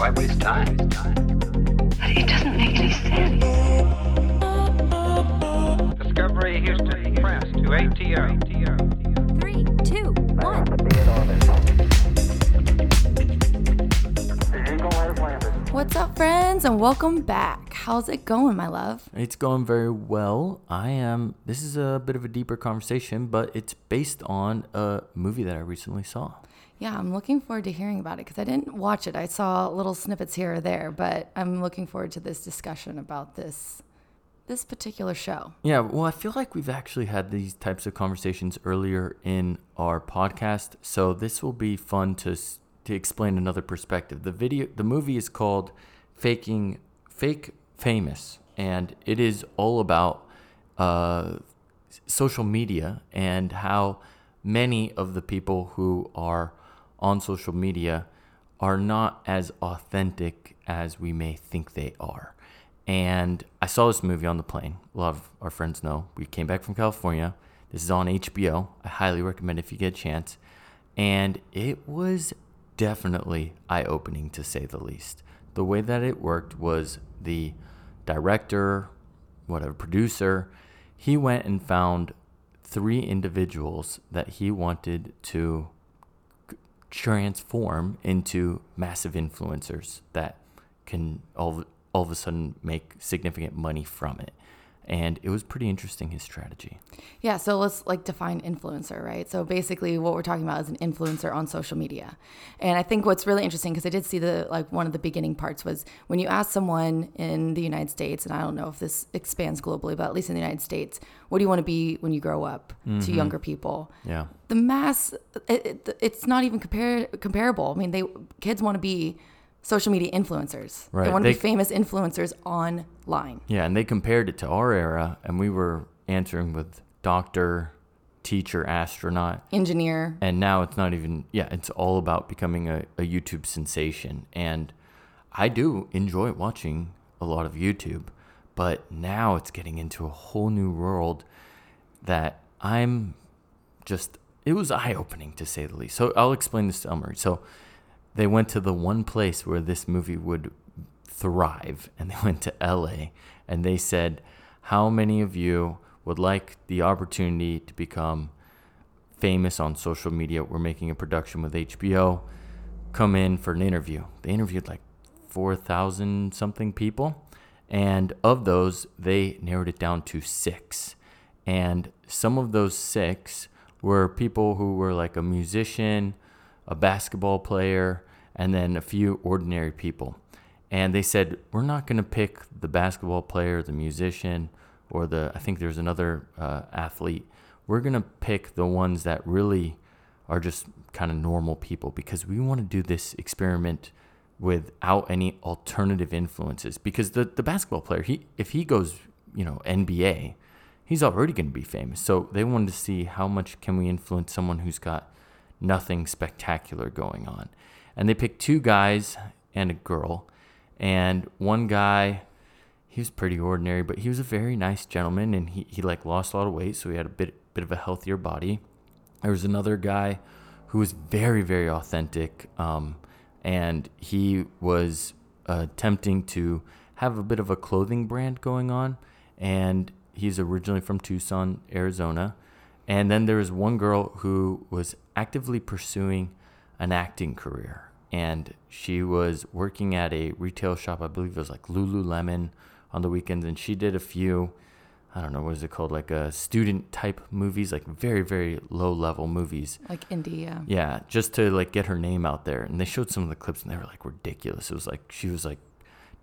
theoretically possible. Why waste time? But it doesn't make any sense. Discovery Houston Press to ATO. Three, two, one. What's up, friends, and welcome back. How's it going, my love? It's going very well. I am. This is a bit of a deeper conversation, but it's based on a movie that I recently saw. Yeah, I'm looking forward to hearing about it because I didn't watch it. I saw little snippets here or there, but I'm looking forward to this discussion about this this particular show. Yeah, well, I feel like we've actually had these types of conversations earlier in our podcast, so this will be fun to to explain another perspective. The video, the movie is called "Faking Fake Famous," and it is all about uh, social media and how many of the people who are on social media are not as authentic as we may think they are. And I saw this movie on the plane. A lot of our friends know. We came back from California. This is on HBO. I highly recommend if you get a chance. And it was definitely eye opening to say the least. The way that it worked was the director, whatever, producer, he went and found three individuals that he wanted to transform into massive influencers that can all, all of a sudden make significant money from it. And it was pretty interesting his strategy. Yeah, so let's like define influencer, right? So basically what we're talking about is an influencer on social media. And I think what's really interesting because I did see the like one of the beginning parts was when you ask someone in the United States and I don't know if this expands globally, but at least in the United States, what do you want to be when you grow up to mm-hmm. younger people? Yeah. The mass it, it, it's not even compare, comparable. I mean, they kids want to be social media influencers. Right. They want to be famous influencers online. Yeah, and they compared it to our era, and we were answering with doctor, teacher, astronaut. Engineer. and now it's not even yeah it's all about becoming a, a youtube sensation and i do enjoy watching a lot of youtube but now it's getting into a whole new world that i'm just it was eye-opening to say the least so i'll explain this to elmer so they went to the one place where this movie would thrive and they went to LA and they said how many of you would like the opportunity to become famous on social media? We're making a production with HBO come in for an interview. They interviewed like 4000 something people and of those they narrowed it down to 6 and some of those 6 were people who were like a musician a basketball player, and then a few ordinary people. And they said, We're not going to pick the basketball player, the musician, or the, I think there's another uh, athlete. We're going to pick the ones that really are just kind of normal people because we want to do this experiment without any alternative influences. Because the, the basketball player, he if he goes, you know, NBA, he's already going to be famous. So they wanted to see how much can we influence someone who's got nothing spectacular going on. And they picked two guys and a girl. And one guy, he was pretty ordinary, but he was a very nice gentleman and he, he like lost a lot of weight, so he had a bit bit of a healthier body. There was another guy who was very, very authentic. Um, and he was uh, attempting to have a bit of a clothing brand going on. And he's originally from Tucson, Arizona. And then there was one girl who was actively pursuing an acting career. And she was working at a retail shop, I believe it was like Lululemon on the weekends. And she did a few, I don't know, what is it called? Like a student type movies, like very, very low level movies. Like indie, yeah. Yeah, just to like get her name out there. And they showed some of the clips and they were like ridiculous. It was like she was like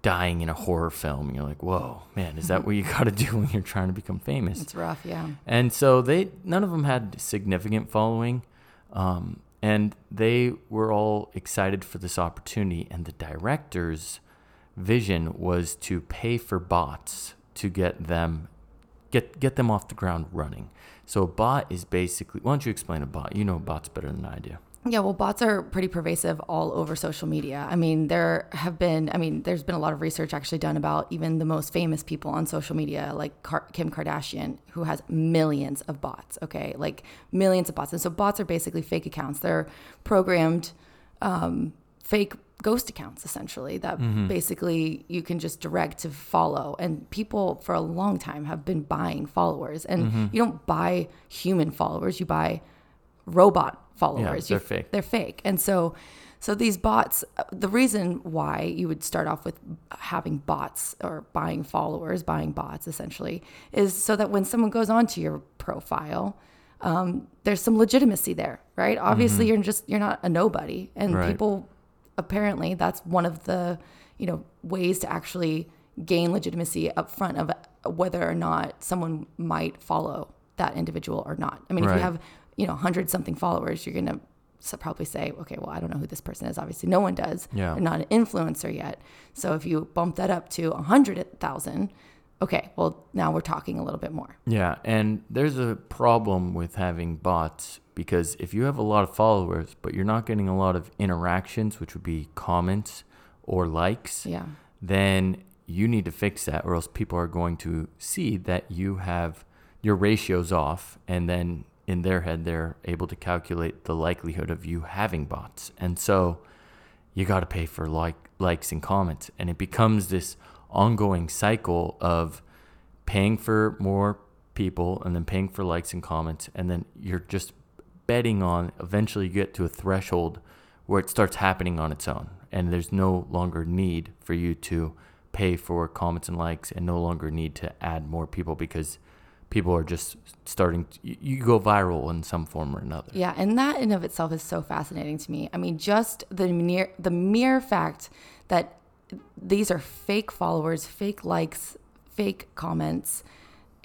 dying in a horror film. You're like, whoa, man, is that what you got to do when you're trying to become famous? It's rough, yeah. And so they none of them had significant following, um, and they were all excited for this opportunity. And the director's vision was to pay for bots to get them get get them off the ground running. So a bot is basically. Why don't you explain a bot? You know bots better than I do. Yeah, well, bots are pretty pervasive all over social media. I mean, there have been, I mean, there's been a lot of research actually done about even the most famous people on social media, like Car- Kim Kardashian, who has millions of bots, okay? Like millions of bots. And so bots are basically fake accounts. They're programmed um, fake ghost accounts essentially that basically you can just direct to follow and people for a long time have been buying followers and you don't buy human followers you buy robot followers. They're You- fake. they're fake. And so so these bots uh, the reason why you would start off with having bots or buying followers buying bots essentially is so that when someone goes onto your profile um, there's some legitimacy there right? Obviously you're just you're not a nobody. And Right. people apparently that's one of the you know ways to actually gain legitimacy up front of whether or not someone might follow that individual or not. I mean if you have you know 100 something followers you're gonna s- probably say okay well i don't know who this person is. Obviously no one does. Yeah. they're not an influencer yet. So if you bump that up to 100000 okay well now we're talking a little bit more. Yeah, and there's a problem with having bots because if you have a lot of followers, but you're not getting a lot of interactions, which would be comments or likes, yeah. then you need to fix that, or else people are going to see that you have your ratios off, and then in their head, they're able to calculate the likelihood of you having bots. And so you got to pay for like likes and comments, and it becomes this ongoing cycle of paying for more people and then paying for likes and comments, and then you're just betting on eventually you get to a threshold where it starts happening on its own, and there's no longer need for you to pay for comments and likes, and no longer need to add more people because people are just starting. To, you, go viral in some form or another. Yeah, and that in of itself is so fascinating to me. I mean, just the mere the mere fact that these are fake followers, fake likes, fake comments,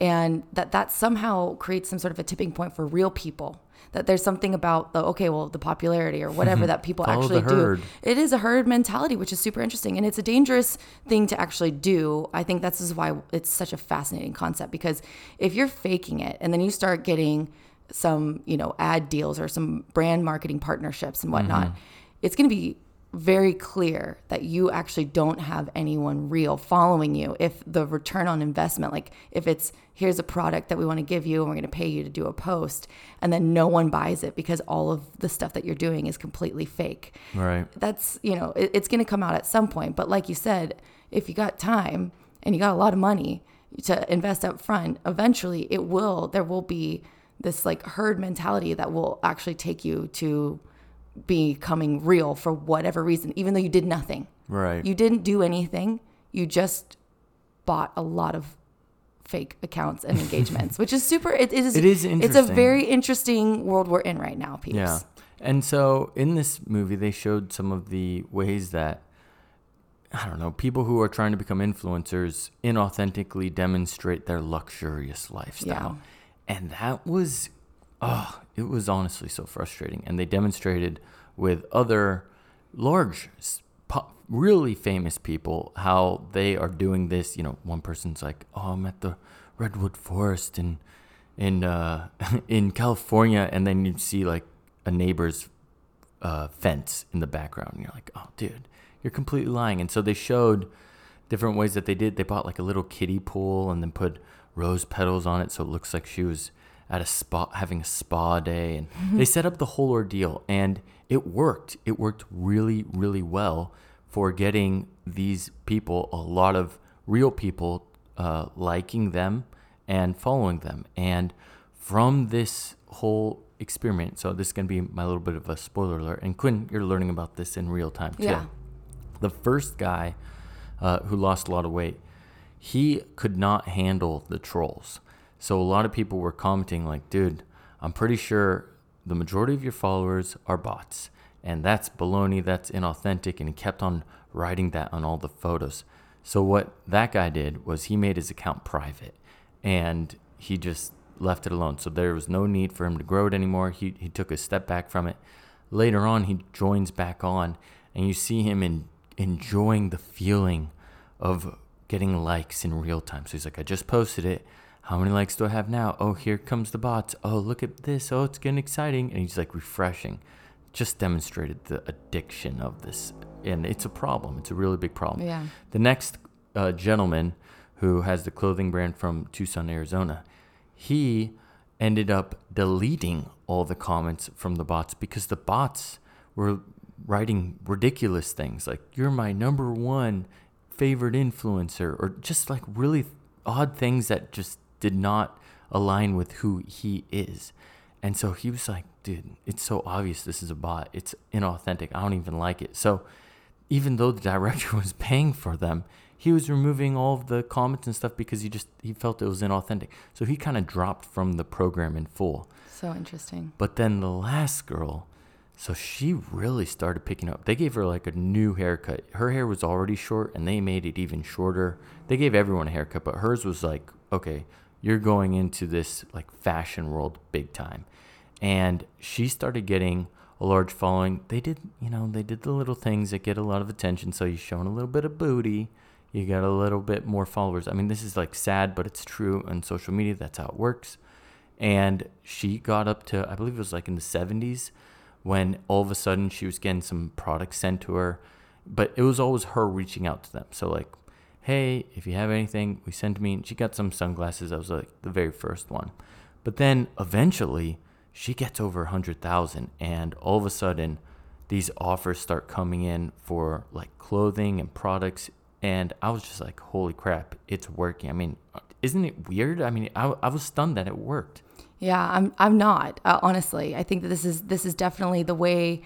and that that somehow creates some sort of a tipping point for real people. That there's something about the okay, well, the popularity or whatever that people actually do. It is a herd mentality, which is super interesting, and it's a dangerous thing to actually do. I think this is why it's such a fascinating concept because if you're faking it and then you start getting some, you know, ad deals or some brand marketing partnerships and whatnot, Mm-hmm. it's going to be very clear that you actually don't have anyone real following you if the return on investment like if it's here's a product that we want to give you and we're going to pay you to do a post and then no one buys it because all of the stuff that you're doing is completely fake Right. that's you know it, it's going to come out at some point but like you said if you got time and you got a lot of money to invest up front eventually it will there will be this like herd mentality that will actually take you to becoming real for whatever reason even though you did nothing Right. you didn't do anything you just bought a lot of fake accounts and engagements which is super it, it is It is it's a very interesting world we're in right now peeps Yeah. And so in this movie, they showed some of the ways that, I don't know, people who are trying to become influencers inauthentically demonstrate their luxurious lifestyle. And that was, oh, it was honestly so frustrating. And they demonstrated with other large, really famous people how they are doing this. You know, one person's like, oh, I'm at the Redwood Forest in in uh, in California, and then you see like a neighbor's uh, fence in the background, and you're like, oh, dude, you're completely lying. And so they showed different ways that they did. They bought like a little kiddie pool and then put rose petals on it, so it looks like she was at a spa having a spa day, and they set up the whole ordeal, and it worked. It worked really, really well for getting these people a lot of real people uh, liking them and following them. And from this whole experiment, so this is going to be my little bit of a spoiler alert. And Quinn, you're learning about this in real time too. Yeah. The first guy uh, who lost a lot of weight, he could not handle the trolls. So a lot of people were commenting like, dude, I'm pretty sure the majority of your followers are bots. And that's baloney, that's inauthentic. And he kept on writing that on all the photos. So what that guy did was he made his account private and he just left it alone. So there was no need for him to grow it anymore. He, he took a step back from it. Later on, he joins back on and you see him in, enjoying the feeling of getting likes in real time. So he's like, I just posted it. How many likes do I have now? Oh, here comes the bots. Oh, look at this. Oh, it's getting exciting. And he's like refreshing. Just demonstrated the addiction of this. And it's a problem. It's a really big problem. Yeah. The next uh, gentleman who has the clothing brand from Tucson, Arizona, he ended up deleting all the comments from the bots because the bots were writing ridiculous things like you're my number one favorite influencer or just like really odd things that just did not align with who he is. And so he was like, dude, it's so obvious this is a bot. It's inauthentic. I don't even like it. So even though the director was paying for them, he was removing all of the comments and stuff because he just he felt it was inauthentic. So he kind of dropped from the program in full. So interesting. But then the last girl, so she really started picking up. They gave her like a new haircut. Her hair was already short and they made it even shorter. They gave everyone a haircut, but hers was like, okay, you're going into this like fashion world big time. And she started getting a large following. They did, you know, they did the little things that get a lot of attention. So you're showing a little bit of booty, you got a little bit more followers. I mean, this is like sad, but it's true on social media. That's how it works. And she got up to, I believe it was like in the 70s when all of a sudden she was getting some products sent to her. But it was always her reaching out to them. So, like, hey, if you have anything, we send to me. And she got some sunglasses. That was like the very first one. But then eventually she gets over 100,000. And all of a sudden, these offers start coming in for like clothing and products. And I was just like, holy crap, it's working. I mean, isn't it weird? I mean, I, I was stunned that it worked. Yeah, I'm I'm not uh, honestly. I think that this is this is definitely the way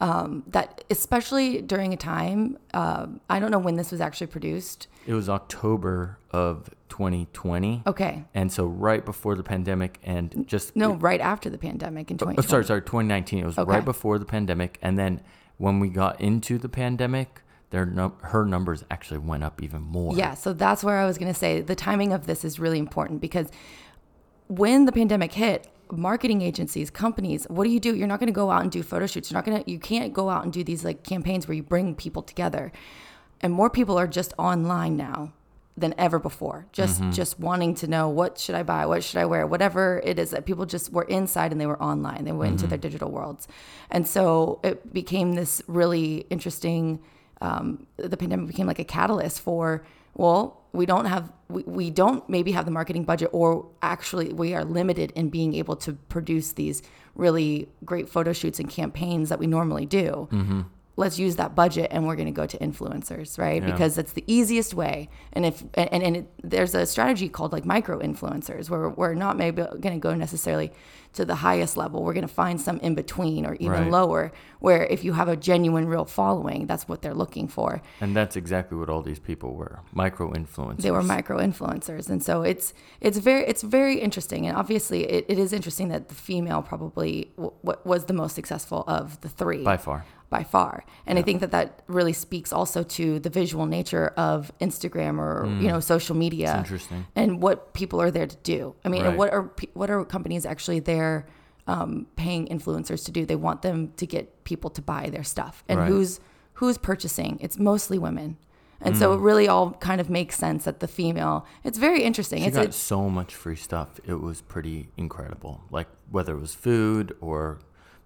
um, that, especially during a time. Um, I don't know when this was actually produced. It was October of 2020. Okay. And so right before the pandemic and just No, right after the pandemic in Oh, sorry, sorry, 2019. It was Okay. right before the pandemic, and then when we got into the pandemic, their num- her numbers actually went up even more. Yeah, so that's where I was going to say the timing of this is really important because when the pandemic hit, marketing agencies, companies, what do you do? You're not going to go out and do photo shoots. You're not going to you can't go out and do these like campaigns where you bring people together. And more people are just online now than ever before. Just just wanting to know what should I buy? What should I wear? Whatever it is that people just were inside and they were online. They went into their digital worlds. And so it became this really interesting um, the pandemic became like a catalyst for well we don't have we, we don't maybe have the marketing budget or actually we are limited in being able to produce these really great photo shoots and campaigns that we normally do. Mm-hmm. Let's use that budget and we're going to go to influencers right? Yeah. because that's the easiest way. And if and, and it, there's a strategy called like micro influencers where we're not maybe going to go necessarily to the highest level we're going to find some in between or even Right. lower where if you have a genuine real following that's what they're looking for And that's exactly what all these people were micro influencers. they were micro influencers and so it's it's very it's very interesting and obviously it, it is interesting that the female probably w- w- was the most successful of the three by far. by far and i think that that really speaks also to the visual nature of instagram or you know social media Mm. interesting. and what people are there to do i mean Right. what are what are companies actually there um, paying influencers to do they want them to get people to buy their stuff and Right. who's who's purchasing it's mostly women and so it really all kind of makes sense that the female it's very interesting Mm. She it's, got so much free stuff. It was pretty incredible. Like whether it was food or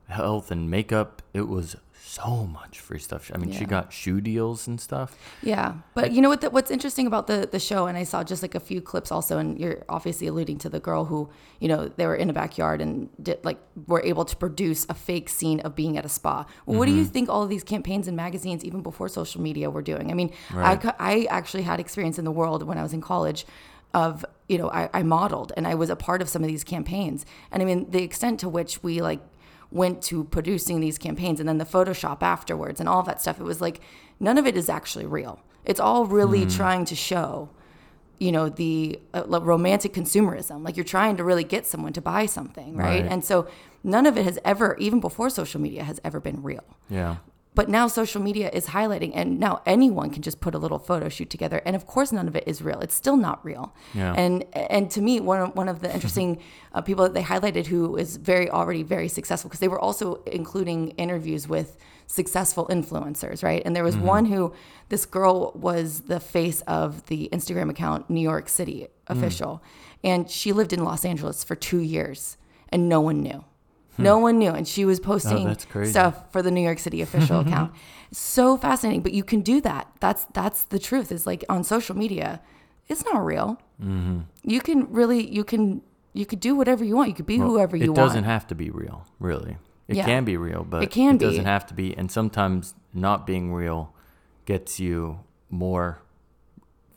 health and makeup, it was so much free stuff. I mean, she got shoe deals and stuff. Yeah, but you know what? The, what's interesting about the the show, and I saw just like a few clips also, and you're obviously alluding to the girl who, you know, they were in a backyard and did like were able to produce a fake scene of being at a spa. Well, What do Mm-hmm. you think all of these campaigns and magazines, even before social media, were doing? I mean, I Right. cou- I actually had experience in the world when I was in college. Of you know, I, I modeled and I was a part of some of these campaigns, and I mean the extent to which we like went to producing these campaigns and then the Photoshop afterwards and all that stuff. It was like none of it is actually real. It's all really Hmm. trying to show, you know, the uh, romantic consumerism. Like you're trying to really get someone to buy something, right? Right. And so none of it has ever, even before social media, has ever been real. Yeah. But now social media is highlighting, and now anyone can just put a little photo shoot together. And of course, none of it is real. It's still not real. Yeah. And and to me, one of, one of the interesting uh, people that they highlighted who is very already very successful because they were also including interviews with successful influencers, right? And there was one who this girl was the face of the Instagram account New York City official, and she lived in Los Angeles for two years, and no one knew. No one knew, and she was posting crazy. stuff for the New York City official account. So fascinating, but you can do that. That's that's the truth. Is like on social media, it's not real. Mm-hmm. You can really you can you could do whatever you want. You could be Well, whoever you want. it doesn't have to be real, really. It Yeah. can be real, but It can be. doesn't have to be. And sometimes not being real gets you more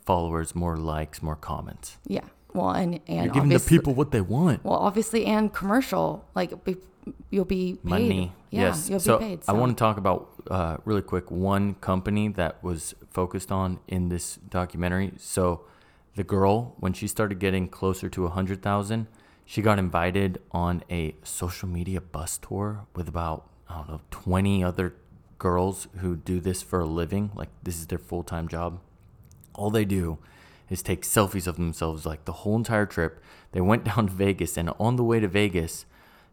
followers, more likes, more comments. Yeah. Well, and and You're giving the people what they want. Well, obviously, and commercial, like be, you'll be paid. money. Yeah, yes. you'll so be paid. I want to talk about uh, really quick one company that was focused on in this documentary. So the girl, when she started getting closer to a hundred thousand, she got invited on a social media bus tour with about I don't know twenty other girls who do this for a living. Like this is their full time job all they do is take selfies of themselves like the whole entire trip. They went down to Vegas and on the way to Vegas,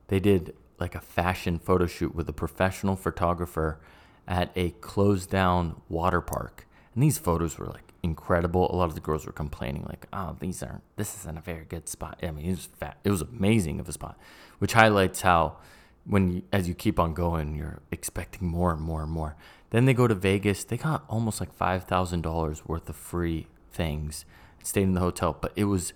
they did like a fashion photo shoot with a professional photographer at a closed down water park. And these photos were like incredible. A lot of the girls were complaining like, "Oh, these aren't this isn't a very good spot." I mean, it was fat. It was amazing of a spot, which highlights how when you, as you keep on going, you're expecting more and more and more. Then they go to Vegas. They got almost like five thousand dollars worth of free things. Stayed in the hotel, but it was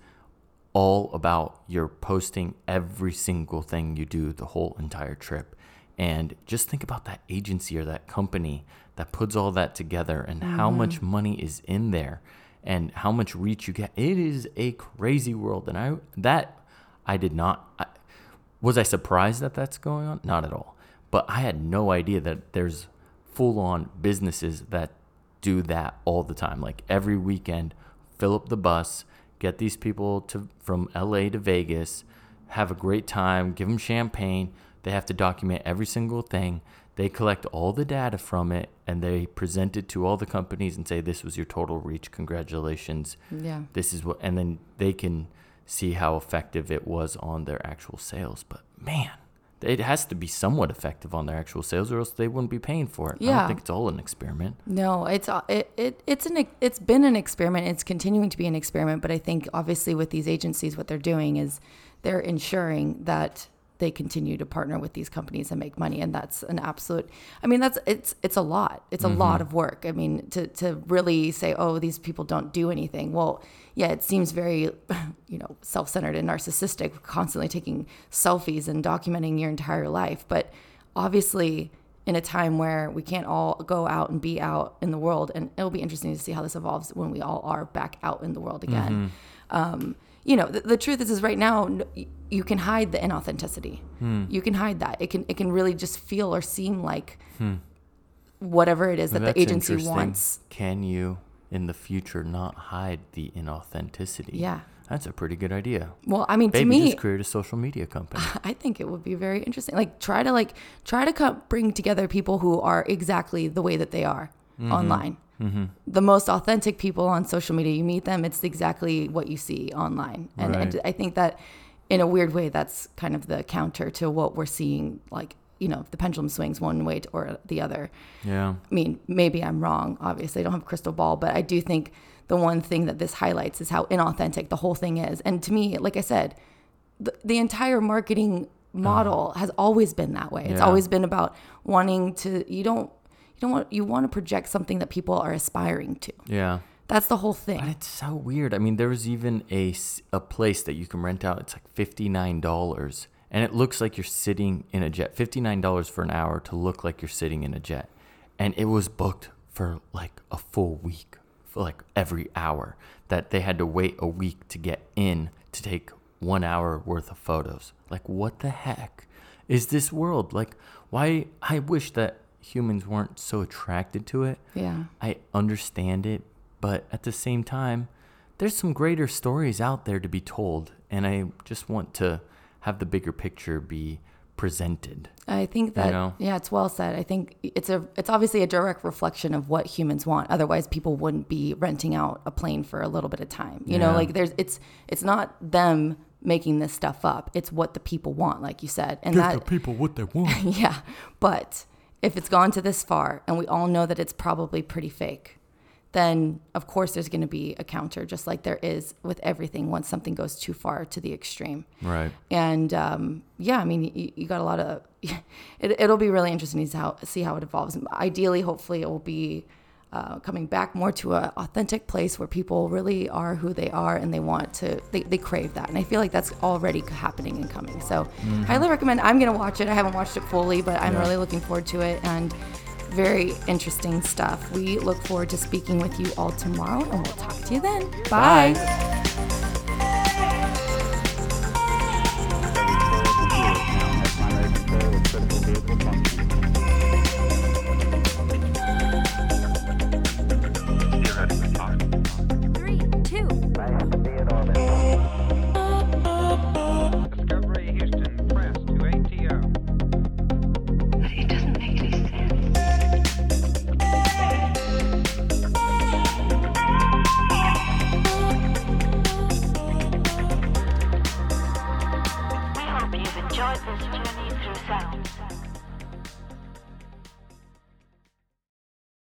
all about you're posting every single thing you do the whole entire trip. And just think about that agency or that company that puts all that together and how mm-hmm. much money is in there and how much reach you get. It is a crazy world. And I that I did not I, was I surprised that that's going on? Not at all. But I had no idea that there's full on businesses that do that all the time. Like every weekend, fill up the bus, get these people to from LA to Vegas, have a great time, give them champagne. They have to document every single thing. They collect all the data from it and they present it to all the companies and say, This was your total reach. Congratulations Yeah. this is what and then they can see how effective it was on their actual sales but man it has to be somewhat effective on their actual sales or else they wouldn't be paying for it i Yeah. don't think it's all an experiment No, it's uh, it, it it's an it's been an experiment. It's continuing to be an experiment, but I think obviously with these agencies, what they're doing is they're ensuring that they continue to partner with these companies and make money, and that's an absolute. I mean, that's it's it's a lot. It's a lot of work. I mean, to to really say, oh, these people don't do anything. Well, yeah, it seems very, you know, self-centered and narcissistic, constantly taking selfies and documenting your entire life, but obviously in a time where we can't all go out and be out in the world. And it'll be interesting to see how this evolves when we all are back out in the world again. Um, you know, the, the truth is, is right now you can hide the inauthenticity. Hmm. You can hide that. It can it can really just feel or seem like hmm. whatever it is that That's the agency wants. can you in the future not hide the inauthenticity Yeah. that's a pretty good idea Well, I mean, baby to me, just create a social media company I think it would be very interesting. Like try to like try to co- bring together people who are exactly the way that they are Mm-hmm. online. Mm-hmm. The most authentic people on social media, you meet them, it's exactly what you see online. And, and I think that in a weird way, that's kind of the counter to what we're seeing. Like you know, the pendulum swings one way or the other. yeah I mean, maybe I'm wrong. Obviously, I don't have a crystal ball, but I do think the one thing that this highlights is how inauthentic the whole thing is. And to me, like I said, the, the entire marketing model ah. has always been that way. Yeah. It's always been about wanting to. You don't. You don't want. You want to project something that people are aspiring to. yeah That's the whole But thing. it's so weird. I mean, there was even a, a place that you can rent out. It's like $59. And it looks like you're sitting in a jet. $59 for an hour to look like you're sitting in a jet. And it was booked for like a full week, for like every hour. That they had to wait a week to get in to take one hour worth of photos. Like, what the heck is this world? Like, why? I wish that humans weren't so attracted to it. Yeah. I understand it, but at the same time, there's some greater stories out there to be told, and I just want to have the bigger picture be presented. I think that know? yeah, it's well said. I think it's a it's obviously a direct reflection of what humans want. Otherwise, people wouldn't be renting out a plane for a little bit of time. You know, like there's it's it's not them making this stuff up. It's what the people want, like you said, and Give that people what they want. yeah. But if it's gone to this far, and we all know that it's probably pretty fake, then of course there's going to be a counter, just like there is with everything once something goes too far to the extreme. Right. And um, yeah, I mean, you, you, got a lot of. It, will be really interesting to how, see how it evolves. Ideally, hopefully, it will be uh, coming back more to an authentic place where people really are who they are and they want to they, they crave that and i feel like that's already happening and coming so mm-hmm. highly recommend i'm going to watch it i haven't watched it fully but i'm yeah. really looking forward to it and very interesting stuff. We look forward to speaking with you all tomorrow, and we'll talk to you then. Bye. Bye.